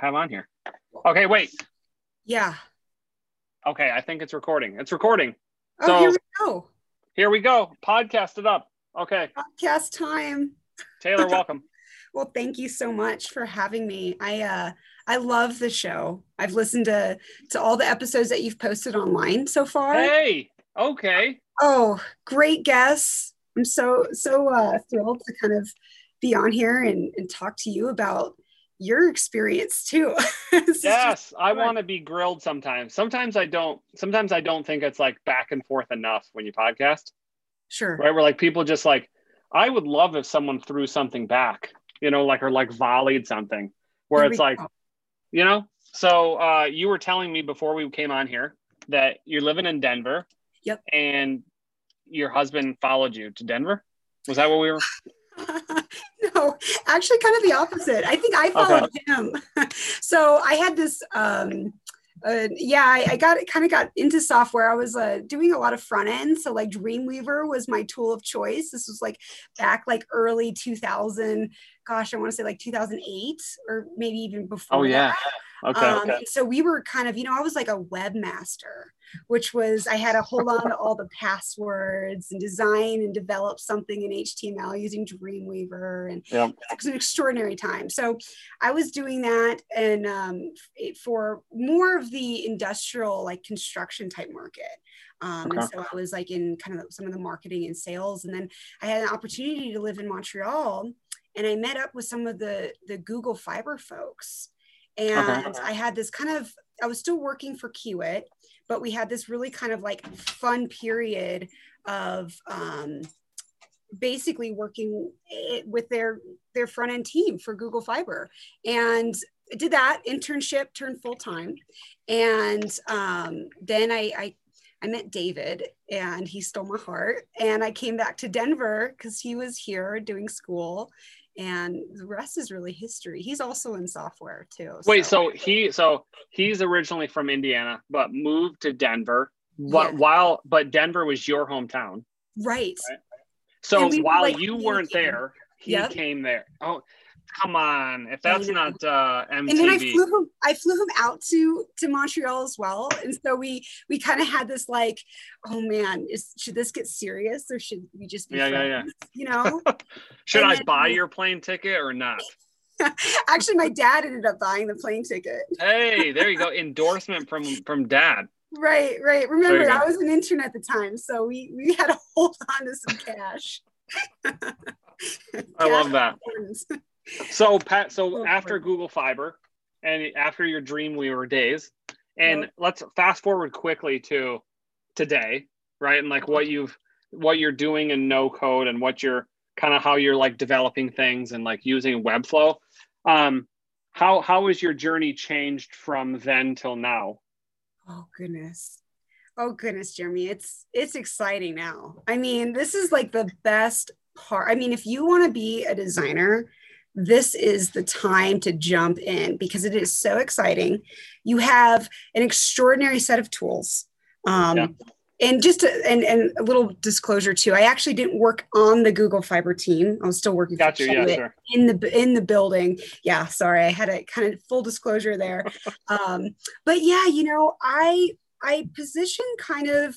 have on here. Okay, wait. Yeah. Okay, I think it's recording. It's recording. Oh, So- here we go. Here we go. Podcast it up. Okay, Podcast time. Taylor, welcome. Well, thank you so much for having me. I uh I love the show. I've listened to to all the episodes that you've posted online so far. Hey, okay. Oh, great guests. I'm so so uh thrilled to kind of be on here and, and talk to you about your experience too. This is just- Yes, I want to be grilled sometimes. Sometimes I don't. Sometimes I don't think it's like back and forth enough when you podcast, sure. right? Where like people just like, I would love if someone threw something back, you know, like or like volleyed something, where Here it's like, go. you know. So uh, you were telling me before we came on here that you're living in Denver. Yep. And your husband followed you to Denver. Was that what we were? no, actually, kind of the opposite. I think I followed him. so I had this. Um, uh, yeah, I, I got kind of got into software. I was uh, doing a lot of front end, so like Dreamweaver was my tool of choice. This was like back like early 2000. Gosh, I want to say like 2008 or maybe even before. Oh yeah. Okay. Um, okay. so we were kind of, you know, I was like a webmaster, which was I had to hold on to all the passwords and design and develop something in HTML using Dreamweaver, and Yep. it was an extraordinary time. So I was doing that, and um, for more of the industrial, like construction type market. Um, and so I was like in kind of some of the marketing and sales, and then I had an opportunity to live in Montreal, and I met up with some of the the Google Fiber folks and I had this kind of I was still working for Kiewit, but we had this really kind of like fun period of um, basically working with their their front end team for Google Fiber, and did that internship turned full time, and um, then I, I I met David and he stole my heart, and I came back to Denver because he was here doing school. And the rest is really history. He's also in software too. Wait, so he so he's originally from Indiana, but moved to Denver. But Yeah. while but Denver was your hometown. right. So And we were, while like, you weren't there, he Yep. came there. Oh, come on! If that's not uh, MTV, and then I flew him. I flew him out to to Montreal as well, and so we we kind of had this like, oh man, is should this get serious or should we just be Yeah, yeah, yeah. You know. should and I then- buy your plane ticket or not? Actually, my dad ended up buying the plane ticket. Hey, there you go. Endorsement from from dad. Right, right. Remember. I was an intern at the time, so we we had to hold on to some cash. I love that. So Pat, so Oh, after. Google Fiber and after your Dreamweaver days, and Yep. let's fast forward quickly to today, right? And like what you've what you're doing in no code and what you're kind of how you're like developing things and like using Webflow. Um, how how has your journey changed from then till now? Oh goodness. Oh goodness, Jeremy. It's it's exciting now. I mean, this is like the best part. I mean, if you want to be a designer, this is the time to jump in because it is so exciting. You have an extraordinary set of tools. Um, Yeah. And just to, and, and a little disclosure too, I actually didn't work on the Google Fiber team. I was still working Got you, yeah, sure. in the in the building. Yeah, sorry, I had a kind of full disclosure there. um, but yeah, you know, I I position kind of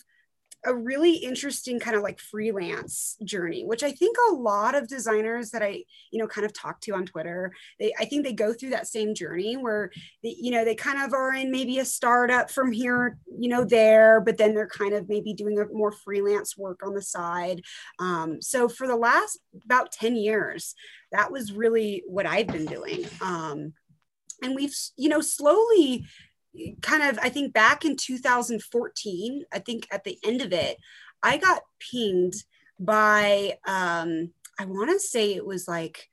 a really interesting kind of like freelance journey, which I think a lot of designers that I, you know, kind of talk to on Twitter, they I think they go through that same journey where they, you know, they kind of are in maybe a startup from here, you know, there, but then they're kind of maybe doing a more freelance work on the side. Um, so for the last about 10 years, that was really what I've been doing. Um, and we've, you know, slowly kind of i think back in 2014 i think at the end of it i got pinged by um i want to say it was like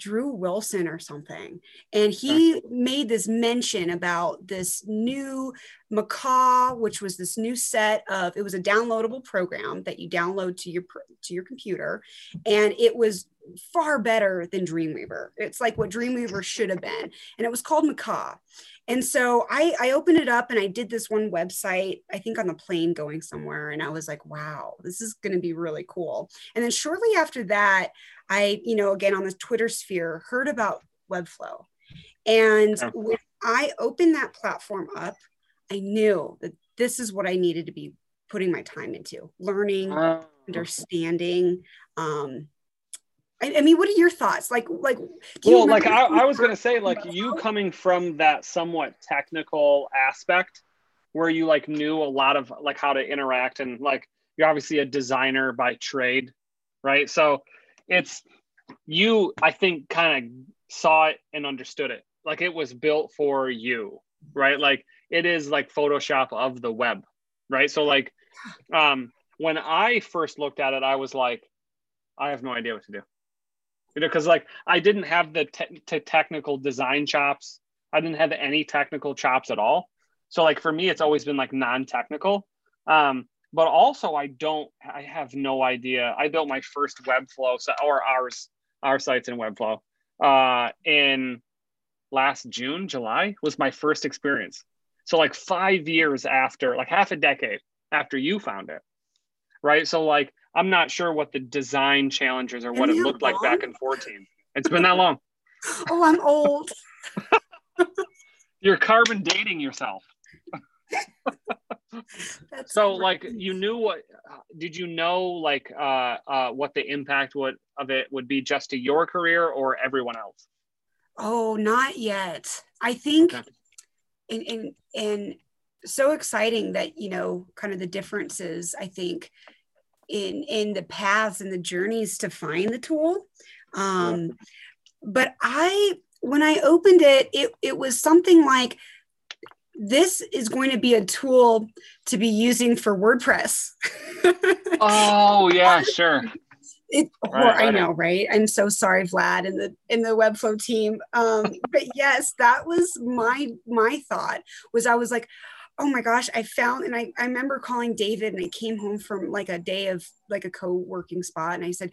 drew wilson or something. And he made this mention about this new macaw which was this new set of it was a downloadable program that you download to your to your computer. And it was far better than dreamweaver. It's like what dreamweaver should have been. And it was called macaw and so I, I opened it up and I did this one website, I think on the plane going somewhere. And I was like, wow, this is going to be really cool. And then shortly after that, I, you know, again on the Twitter sphere, heard about Webflow. And yeah. when I opened that platform up, I knew that this is what I needed to be putting my time into learning, uh, understanding. Um, I, I, mean, what are your thoughts? Like, like, well, like I, I was going to say, like you coming from that somewhat technical aspect where you like knew a lot of like how to interact and like you're obviously a designer by trade, right? So it's you, I think, kind of saw it and understood it. Like it was built for you, right? Like it is like Photoshop of the web, right? So like um when I first looked at it, I was like, I have no idea what to do. You know, because like I didn't have the te- te- technical design chops. I didn't have any technical chops at all. So like for me, it's always been like non-technical. Um, but also I don't, I have no idea. I built my first Webflow so or ours, our sites in Webflow uh, in last June, July was my first experience. So like five years after, like half a decade after you found it, right? So like I'm not sure what the design challenges or what it looked long? like back in 14. It's been that long. oh, I'm old. You're carbon dating yourself so like you knew what did you know like uh uh what the impact would of it would be just to your career or everyone else oh not yet i think okay. and and and so exciting that you know kind of the differences i think in in the paths and the journeys to find the tool um yeah. but i when i opened it it it was something like this is going to be a tool to be using for WordPress. oh yeah, sure. It, right, right. I know, right? I'm so sorry, Vlad, and the in the Webflow team. Um, but yes, that was my my thought. Was I was like, oh my gosh, I found, and I I remember calling David, and I came home from like a day of like a co-working spot, and I said,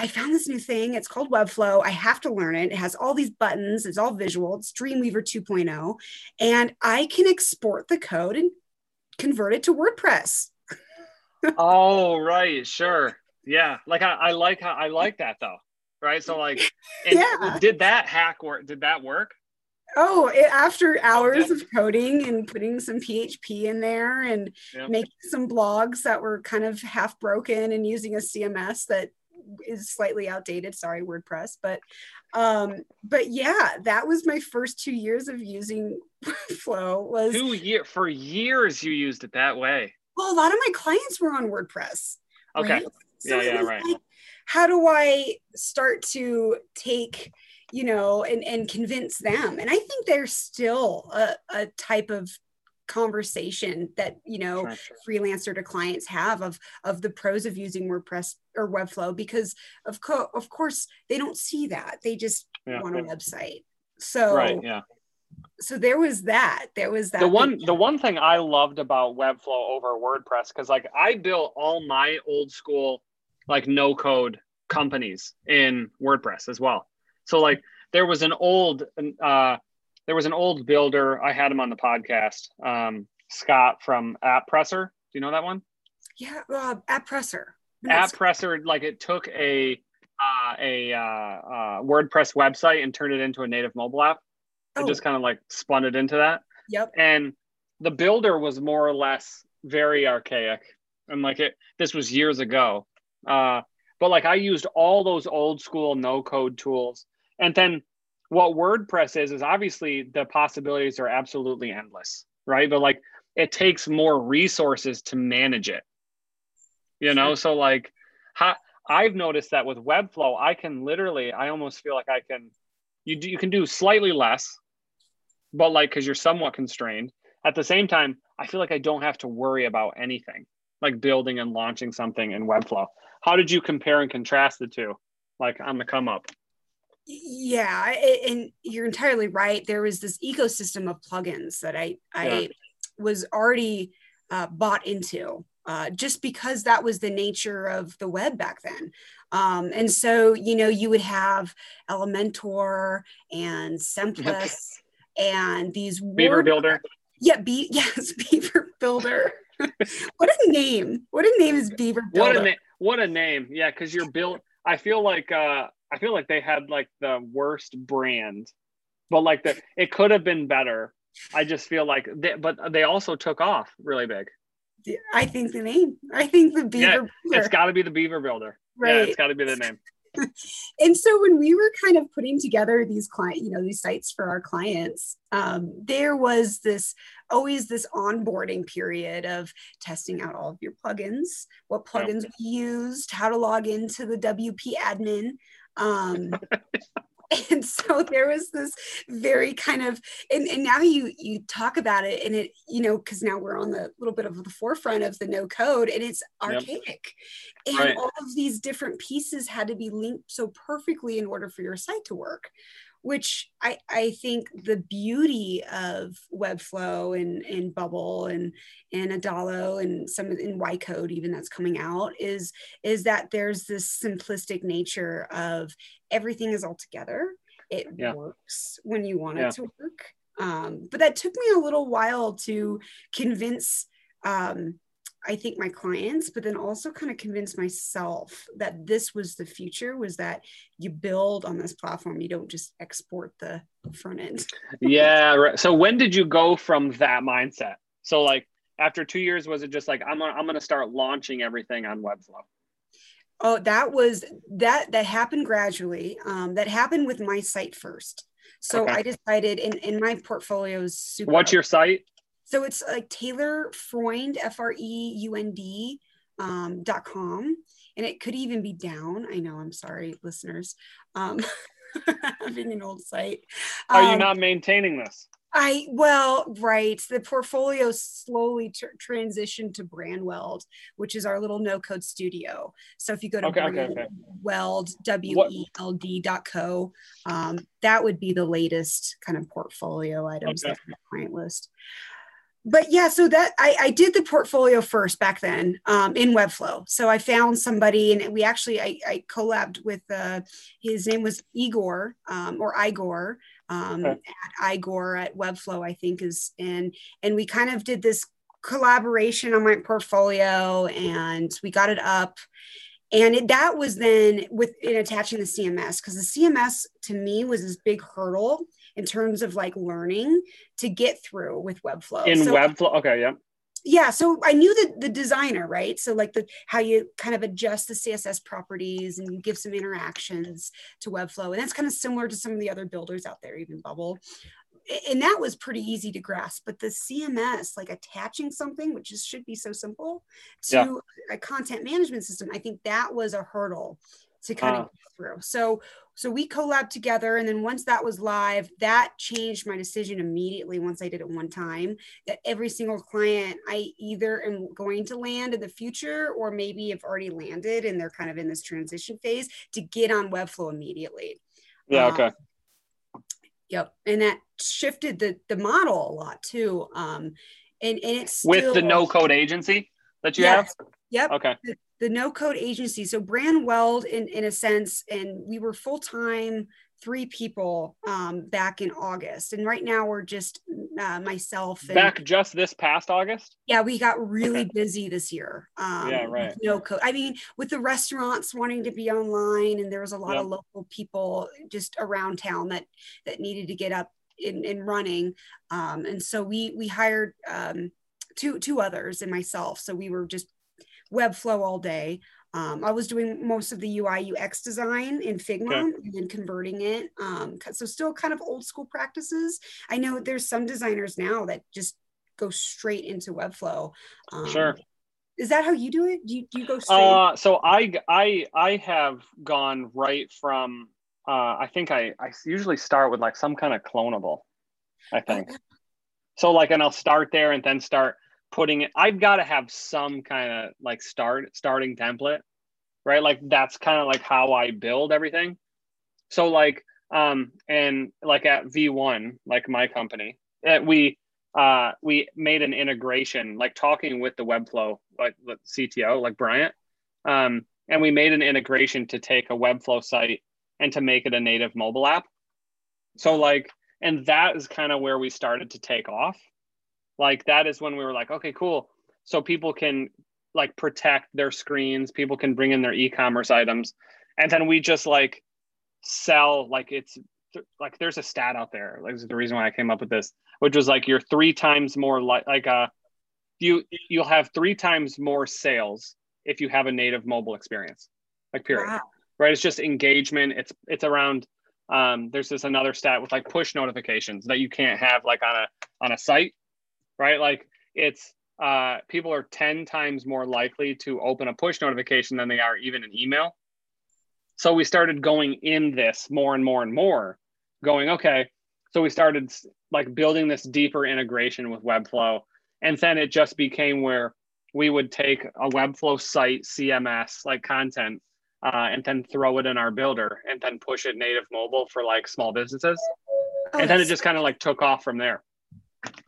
I found this new thing. It's called Webflow. I have to learn it. It has all these buttons. It's all visual. It's Dreamweaver 2.0. And I can export the code and convert it to WordPress. oh, right. Sure. Yeah. Like I, I like how I like that though. Right. So like yeah. did that hack work? Did that work? Oh, it, after hours of coding and putting some PHP in there and yep. making some blogs that were kind of half broken and using a CMS that is slightly outdated. Sorry, WordPress, but um, but yeah, that was my first two years of using Flow. Was two year for years you used it that way. Well, a lot of my clients were on WordPress. Okay. Right? So yeah, yeah, right. Like, how do I start to take you know and and convince them and i think there's still a, a type of conversation that you know sure, sure. freelancer to clients have of of the pros of using WordPress or Webflow because of co- of course they don't see that they just yeah. want a website. So right, yeah. So there was that. There was that. The one the one thing I loved about Webflow over WordPress because like I built all my old school like no code companies in WordPress as well. So like there was an old uh there was an old builder. I had him on the podcast. Um, Scott from App Presser. Do you know that one? Yeah, uh, App Presser like it took a uh, a uh, uh, WordPress website and turned it into a native mobile app. It oh. just kind of like spun it into that. Yep. And the builder was more or less very archaic, and like it. This was years ago. Uh, but like I used all those old school no code tools, and then what WordPress is is obviously the possibilities are absolutely endless, right? But like it takes more resources to manage it. You know, so like how I've noticed that with Webflow, I can literally, I almost feel like I can you do, you can do slightly less, but like because you're somewhat constrained. At the same time, I feel like I don't have to worry about anything like building and launching something in Webflow. How did you compare and contrast the two, like on the come up? Yeah and you're entirely right. There was this ecosystem of plugins that i i yeah. was already uh, bought into uh, just because that was the nature of the web back then. Um, and so you know you would have elementor and sempless and these beaver word- builder. Yeah be- yes beaver builder. What a name. What a name is beaver builder what a, na- what a name. Yeah because you're built i feel like uh I feel like they had like the worst brand but like the it could have been better. I just feel like, they, but they also took off really big. I think the name. I think the Beaver. Yeah, it's got to be the Beaver Builder. Right. Yeah, it's got to be the name. and so when we were kind of putting together these client, you know, these sites for our clients, um, there was this always this onboarding period of testing out all of your plugins, what plugins yep. we used, how to log into the WP admin. Um, and so there was this very kind of and, and now you you talk about it and it you know because now we're on the little bit of the forefront of the no code and it's archaic yep. and right. all of these different pieces had to be linked so perfectly in order for your site to work which I, I think the beauty of Webflow and, and Bubble and, and Adalo and some of in Ycode even that's coming out is, is that there's this simplistic nature of everything is all together. It yeah. works when you want yeah. it to work. Um, but that took me a little while to convince um, I think my clients, but then also kind of convince myself that this was the future was that you build on this platform. You don't just export the front end. yeah. Right. So when did you go from that mindset? So like after two years, was it just like, I'm gonna, I'm going to start launching everything on Webflow? Oh, that was that, that happened gradually. Um, that happened with my site first. So okay. I decided in, in my portfolio is super. What's your site? So it's like Taylor Freund, F R E U N D um, dot com. And it could even be down. I know, I'm sorry, listeners. Um, having an old site. Are um, you not maintaining this? I well, right. The portfolio slowly tr- transitioned to Brandweld, which is our little no code studio. So if you go to okay, Brandweld, okay, okay. W E L D dot co, um, that would be the latest kind of portfolio items okay. the client list but yeah, so that I, I did the portfolio first back then um, in Webflow. So I found somebody, and we actually I, I collabed with uh, his name was Igor um, or Igor um, okay. at Igor at Webflow, I think is, and and we kind of did this collaboration on my portfolio, and we got it up. And it, that was then with in attaching the CMS because the CMS to me was this big hurdle in terms of like learning to get through with Webflow. In so, Webflow, okay, yeah. Yeah, so I knew the the designer, right? So like the how you kind of adjust the CSS properties and you give some interactions to Webflow, and that's kind of similar to some of the other builders out there, even Bubble and that was pretty easy to grasp but the cms like attaching something which is, should be so simple to yeah. a content management system i think that was a hurdle to kind uh, of get through so so we collabed together. And then once that was live, that changed my decision immediately once I did it one time that every single client I either am going to land in the future or maybe have already landed and they're kind of in this transition phase to get on Webflow immediately. Yeah. Um, okay. Yep. And that shifted the, the model a lot too. Um, and, and it's with the no code agency that you yes, have. Yep. Okay. The, no code agency. So Brandweld in, in a sense, and we were full-time three people um, back in August. And right now we're just uh, myself. And, back just this past August? Yeah, we got really busy this year. Um, yeah, right. No code. I mean, with the restaurants wanting to be online and there was a lot yep. of local people just around town that, that needed to get up in, in running. Um, and so we, we hired um, two, two others and myself. So we were just Webflow all day. Um, I was doing most of the UI UX design in Figma okay. and then converting it. Um, so still kind of old school practices. I know there's some designers now that just go straight into Webflow. Um, sure. Is that how you do it? Do you, do you go straight? Uh, so I, I, I have gone right from, uh, I think I, I usually start with like some kind of clonable, I think. Okay. So like, and I'll start there and then start putting it i've got to have some kind of like start starting template right? Like that's kind of like how i build everything. So like um and like at v1 like my company it, eh, we uh we made an integration like talking with the webflow like the cto like bryant um and we made an integration to take a webflow site and to make it a native mobile app. So like and that is kind of where we started to take off like that is when we were like okay cool so people can like protect their screens people can bring in their e-commerce items and then we just like sell like it's like there's a stat out there. Like the reason why I came up with this, which was like you're three times more like like uh you you'll have three times more sales if you have a native mobile experience. Like period. Wow. Right. It's just engagement. It's it's around um there's this another stat with like push notifications that you can't have like on a on a site, right? Like it's uh people are 10 times more likely to open a push notification than they are even an email so we started going in this more and more and more, going, okay. So we started like building this deeper integration with Webflow. And then it just became where we would take a Webflow site, CMS, like content, uh, and then throw it in our builder and then push it native mobile for like small businesses. Oh, and then it just kind of like took off from there.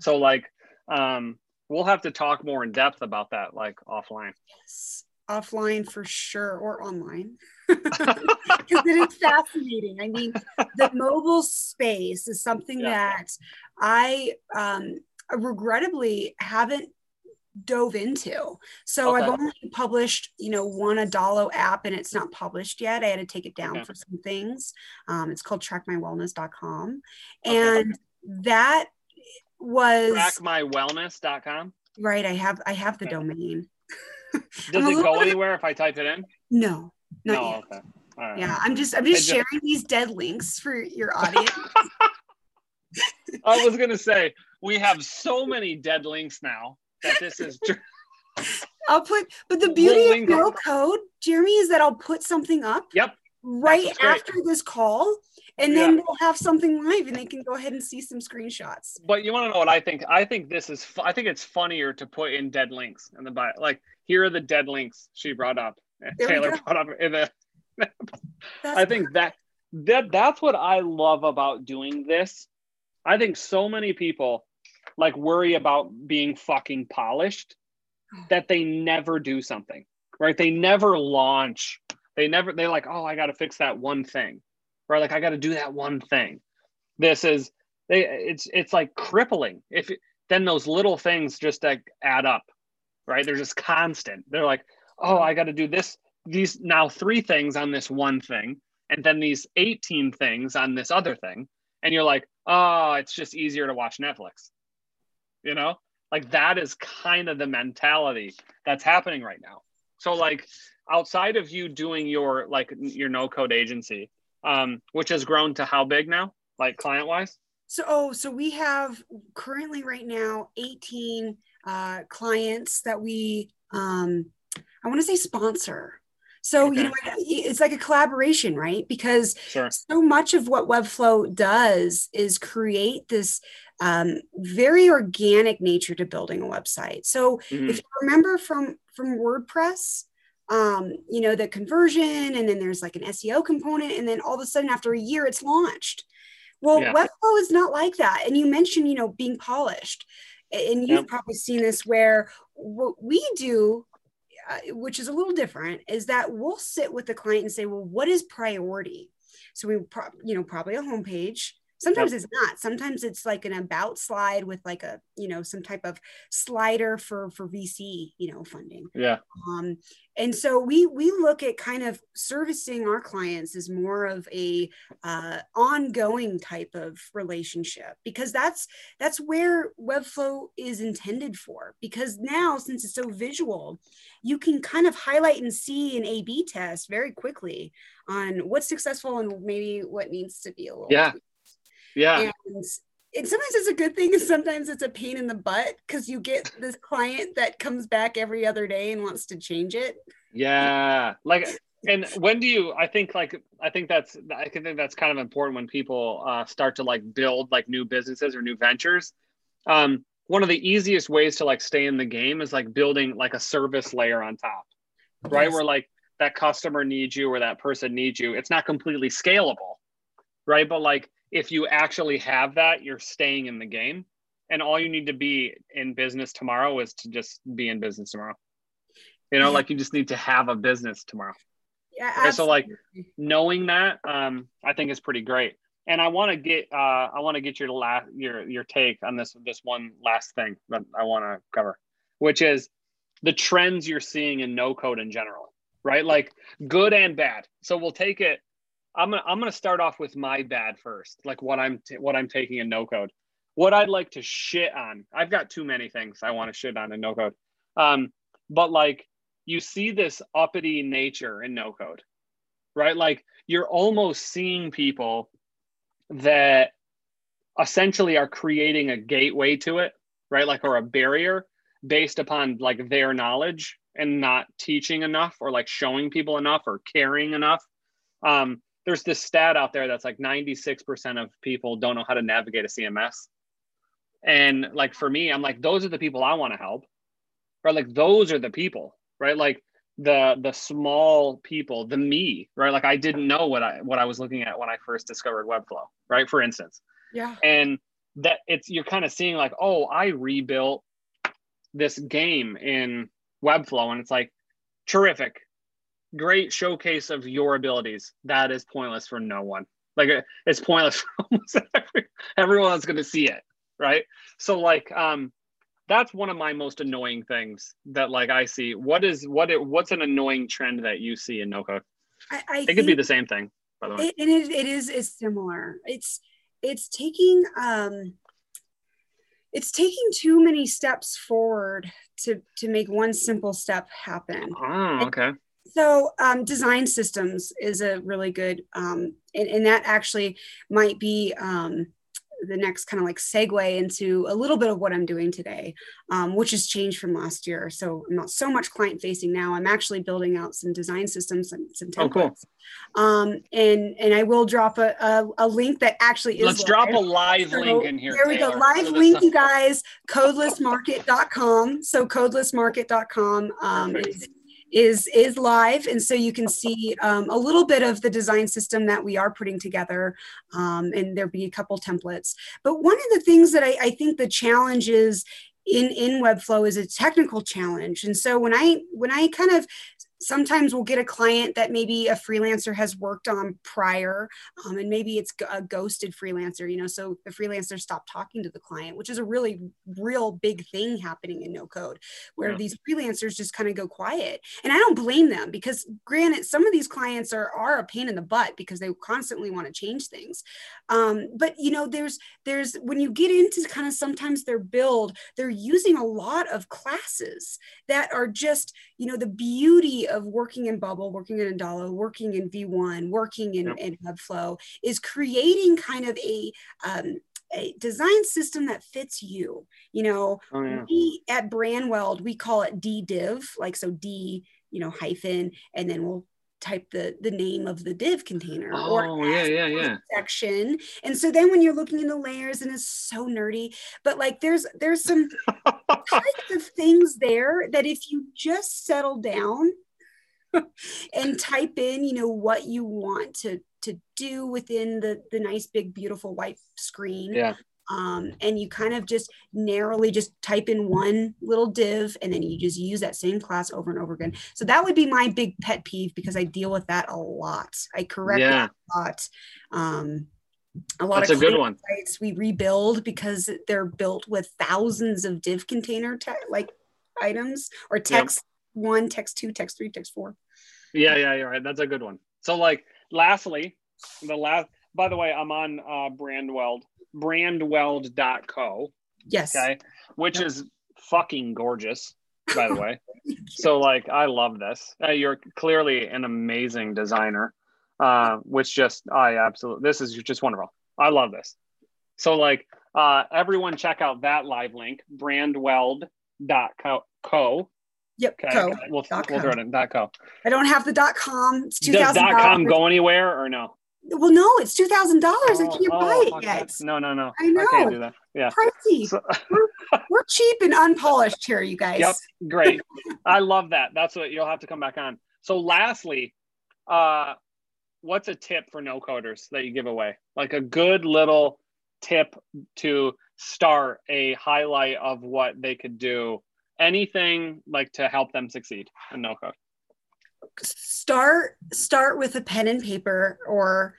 So like um, we'll have to talk more in depth about that like offline. Yes offline for sure or online because it is fascinating i mean the mobile space is something yeah. that i um, regrettably haven't dove into so okay. i've only published you know one adalo app and it's not published yet i had to take it down okay. for some things um, it's called trackmywellness.com and okay. that was trackmywellness.com right i have i have the domain does it go anywhere if I type it in? No, not no, yet. Okay. Right. Yeah, I'm just I'm just sharing these dead links for your audience. I was gonna say we have so many dead links now that this is. I'll put, but the beauty of no code, Jeremy, is that I'll put something up. Yep. Right after this call, and then yeah. we'll have something live, and they can go ahead and see some screenshots. But you want to know what I think? I think this is. Fu- I think it's funnier to put in dead links in the bio. Like here are the dead links she brought up. Eh, there Taylor brought up in the. I think that that that's what I love about doing this. I think so many people like worry about being fucking polished oh. that they never do something. Right? They never launch. They never they're like, "Oh, I got to fix that one thing." Right? Like I got to do that one thing. This is they it's it's like crippling. If then those little things just like add up right? They're just constant. They're like, oh, I got to do this, these now three things on this one thing, and then these 18 things on this other thing. And you're like, oh, it's just easier to watch Netflix. You know, like that is kind of the mentality that's happening right now. So, like, outside of you doing your like your no code agency, um, which has grown to how big now, like client wise? So, oh, so we have currently right now 18 uh, clients that we, um, I want to say sponsor. So, okay. you know, it's like a collaboration, right? Because sure. so much of what Webflow does is create this um, very organic nature to building a website. So, mm-hmm. if you remember from from WordPress, um, you know, the conversion, and then there's like an SEO component, and then all of a sudden, after a year, it's launched. Well, yeah. Webflow is not like that. And you mentioned, you know, being polished and you've yep. probably seen this where what we do uh, which is a little different is that we'll sit with the client and say well what is priority so we pro- you know probably a homepage sometimes yep. it's not. Sometimes it's like an about slide with like a you know some type of slider for for vc you know funding. Yeah. Um and so we we look at kind of servicing our clients as more of a uh, ongoing type of relationship because that's that's where webflow is intended for because now since it's so visual you can kind of highlight and see an a b test very quickly on what's successful and maybe what needs to be a little yeah yeah. And, and sometimes it's a good thing and sometimes it's a pain in the butt because you get this client that comes back every other day and wants to change it. Yeah. Like and when do you i think like i think that's i think that's kind of important when people uh, start to like build like new businesses or new ventures um, one of the easiest ways to like stay in the game is like building like a service layer on top right yes. where like that customer needs you or that person needs you it's not completely scalable right but like if you actually have that, you're staying in the game. And all you need to be in business tomorrow is to just be in business tomorrow. You know, yeah. like you just need to have a business tomorrow. Yeah. So like knowing that, um, I think is pretty great. And I want to get, uh, I want to get your last, your your take on this this one last thing that I want to cover, which is the trends you're seeing in no code in general, right? Like good and bad. So we'll take it I'm gonna I'm gonna start off with my bad first, like what I'm t- what I'm taking in no code. What I'd like to shit on. I've got too many things I want to shit on in no code. Um, but like you see this uppity nature in no code, right? Like you're almost seeing people that essentially are creating a gateway to it, right? Like or a barrier based upon like their knowledge and not teaching enough or like showing people enough or caring enough. Um, there's this stat out there that's like 96% of people don't know how to navigate a CMS. And like for me, I'm like, those are the people I want to help. Right. Like those are the people, right? Like the the small people, the me, right? Like I didn't know what I what I was looking at when I first discovered Webflow, right? For instance. Yeah. And that it's you're kind of seeing like, oh, I rebuilt this game in Webflow, and it's like terrific great showcase of your abilities. That is pointless for no one. Like it's pointless for almost every, everyone that's going to see it, right? So like, um, that's one of my most annoying things that like I see. What is what it what's an annoying trend that you see in no code? I, I it could be the same thing, by the way. It, it, it is is similar. It's it's taking um it's taking too many steps forward to to make one simple step happen. Oh, okay. So um, design systems is a really good, um, and, and, that actually might be um, the next kind of like segue into a little bit of what I'm doing today, um, which has changed from last year. So I'm not so much client facing now. I'm actually building out some design systems and some templates. Oh, cool. Um, and and I will drop a, a, a link that actually is. Let's live. drop a live so link in here. There we Taylor. go. Live so link, you guys. Codelessmarket.com. So codelessmarket.com um, is is live. And so you can see um, a little bit of the design system that we are putting together um, and there'll be a couple templates. But one of the things that I, I think the challenge is in in webflow is a technical challenge. And so when i when i kind of sometimes we'll get a client that maybe a freelancer has worked on prior um, and maybe it's a ghosted freelancer you know so the freelancer stopped talking to the client which is a really real big thing happening in no code where yeah. these freelancers just kind of go quiet and i don't blame them because granted some of these clients are are a pain in the butt because they constantly want to change things um, but you know there's there's when you get into kind of sometimes their build they're using a lot of classes that are just you know the beauty of working in Bubble, working in Adalo, working in V1, working in, yep. in Webflow is creating kind of a um, a design system that fits you. You know, oh, yeah. we at Brandweld, we call it D div, like so D, you know, hyphen, and then we'll type the the name of the div container oh, or yeah yeah yeah section and so then when you're looking in the layers and it's so nerdy but like there's there's some types of things there that if you just settle down and type in you know what you want to to do within the the nice big beautiful white screen yeah um, and you kind of just narrowly just type in one little div and then you just use that same class over and over again so that would be my big pet peeve because i deal with that a lot i correct yeah. a lot um, a lot That's of a good one. sites we rebuild because they're built with thousands of div container te- like items or text. One, text two, text three, text four. Yeah, yeah, you're right. That's a good one. So, like, lastly, the last. By the way, I'm on uh, Brandweld, brandweld.co. Yes. Okay, which yep. is fucking gorgeous. By the way, so like, I love this. Uh, you're clearly an amazing designer. Uh, which just I absolutely this is just wonderful. I love this. So like uh, everyone check out that live link, brandweld.co. Yep. Okay. Co. We'll, we'll throw it in dot co. I don't have the dot com. It's two thousand. Does dot com go anywhere or no? Well, no, it's two thousand dollars. I can't oh, buy it yet. No, no, no. I know. I can't do that. Yeah. Pricey. So, we're, we're cheap and unpolished here, you guys. Yep. Great. I love that. That's what you'll have to come back on. So, lastly, uh, what's a tip for no coders that you give away? Like a good little tip to start a highlight of what they could do anything like to help them succeed in no code start start with a pen and paper or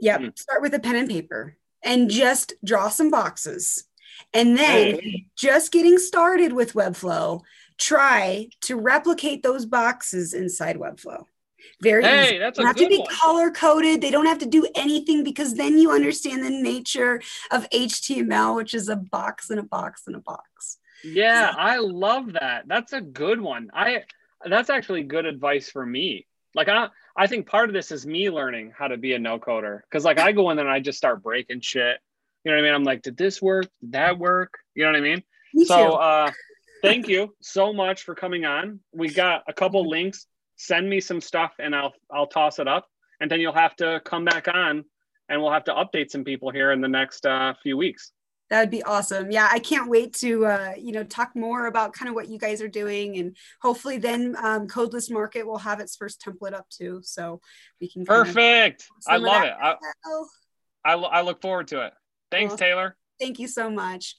yeah mm. start with a pen and paper and just draw some boxes and then hey. just getting started with webflow try to replicate those boxes inside webflow Very Hey, easy. that's a have to be color coded. They don't have to do anything because then you understand the nature of HTML, which is a box and a box and a box. Yeah, I love that. That's a good one. I that's actually good advice for me. Like I I think part of this is me learning how to be a no coder because like I go in there and I just start breaking shit. You know what I mean? I'm like, did this work? Did that work? You know what I mean? Me so too. uh thank you so much for coming on. We got a couple links. Send me some stuff and I'll I'll toss it up. And then you'll have to come back on and we'll have to update some people here in the next uh, few weeks. That would be awesome. Yeah, I can't wait to uh, you know talk more about kind of what you guys are doing, and hopefully then um, Codeless Market will have its first template up too, so we can Perfect. I love it. I, I, I look forward to it. Thanks, Well, Taylor. thank you so much.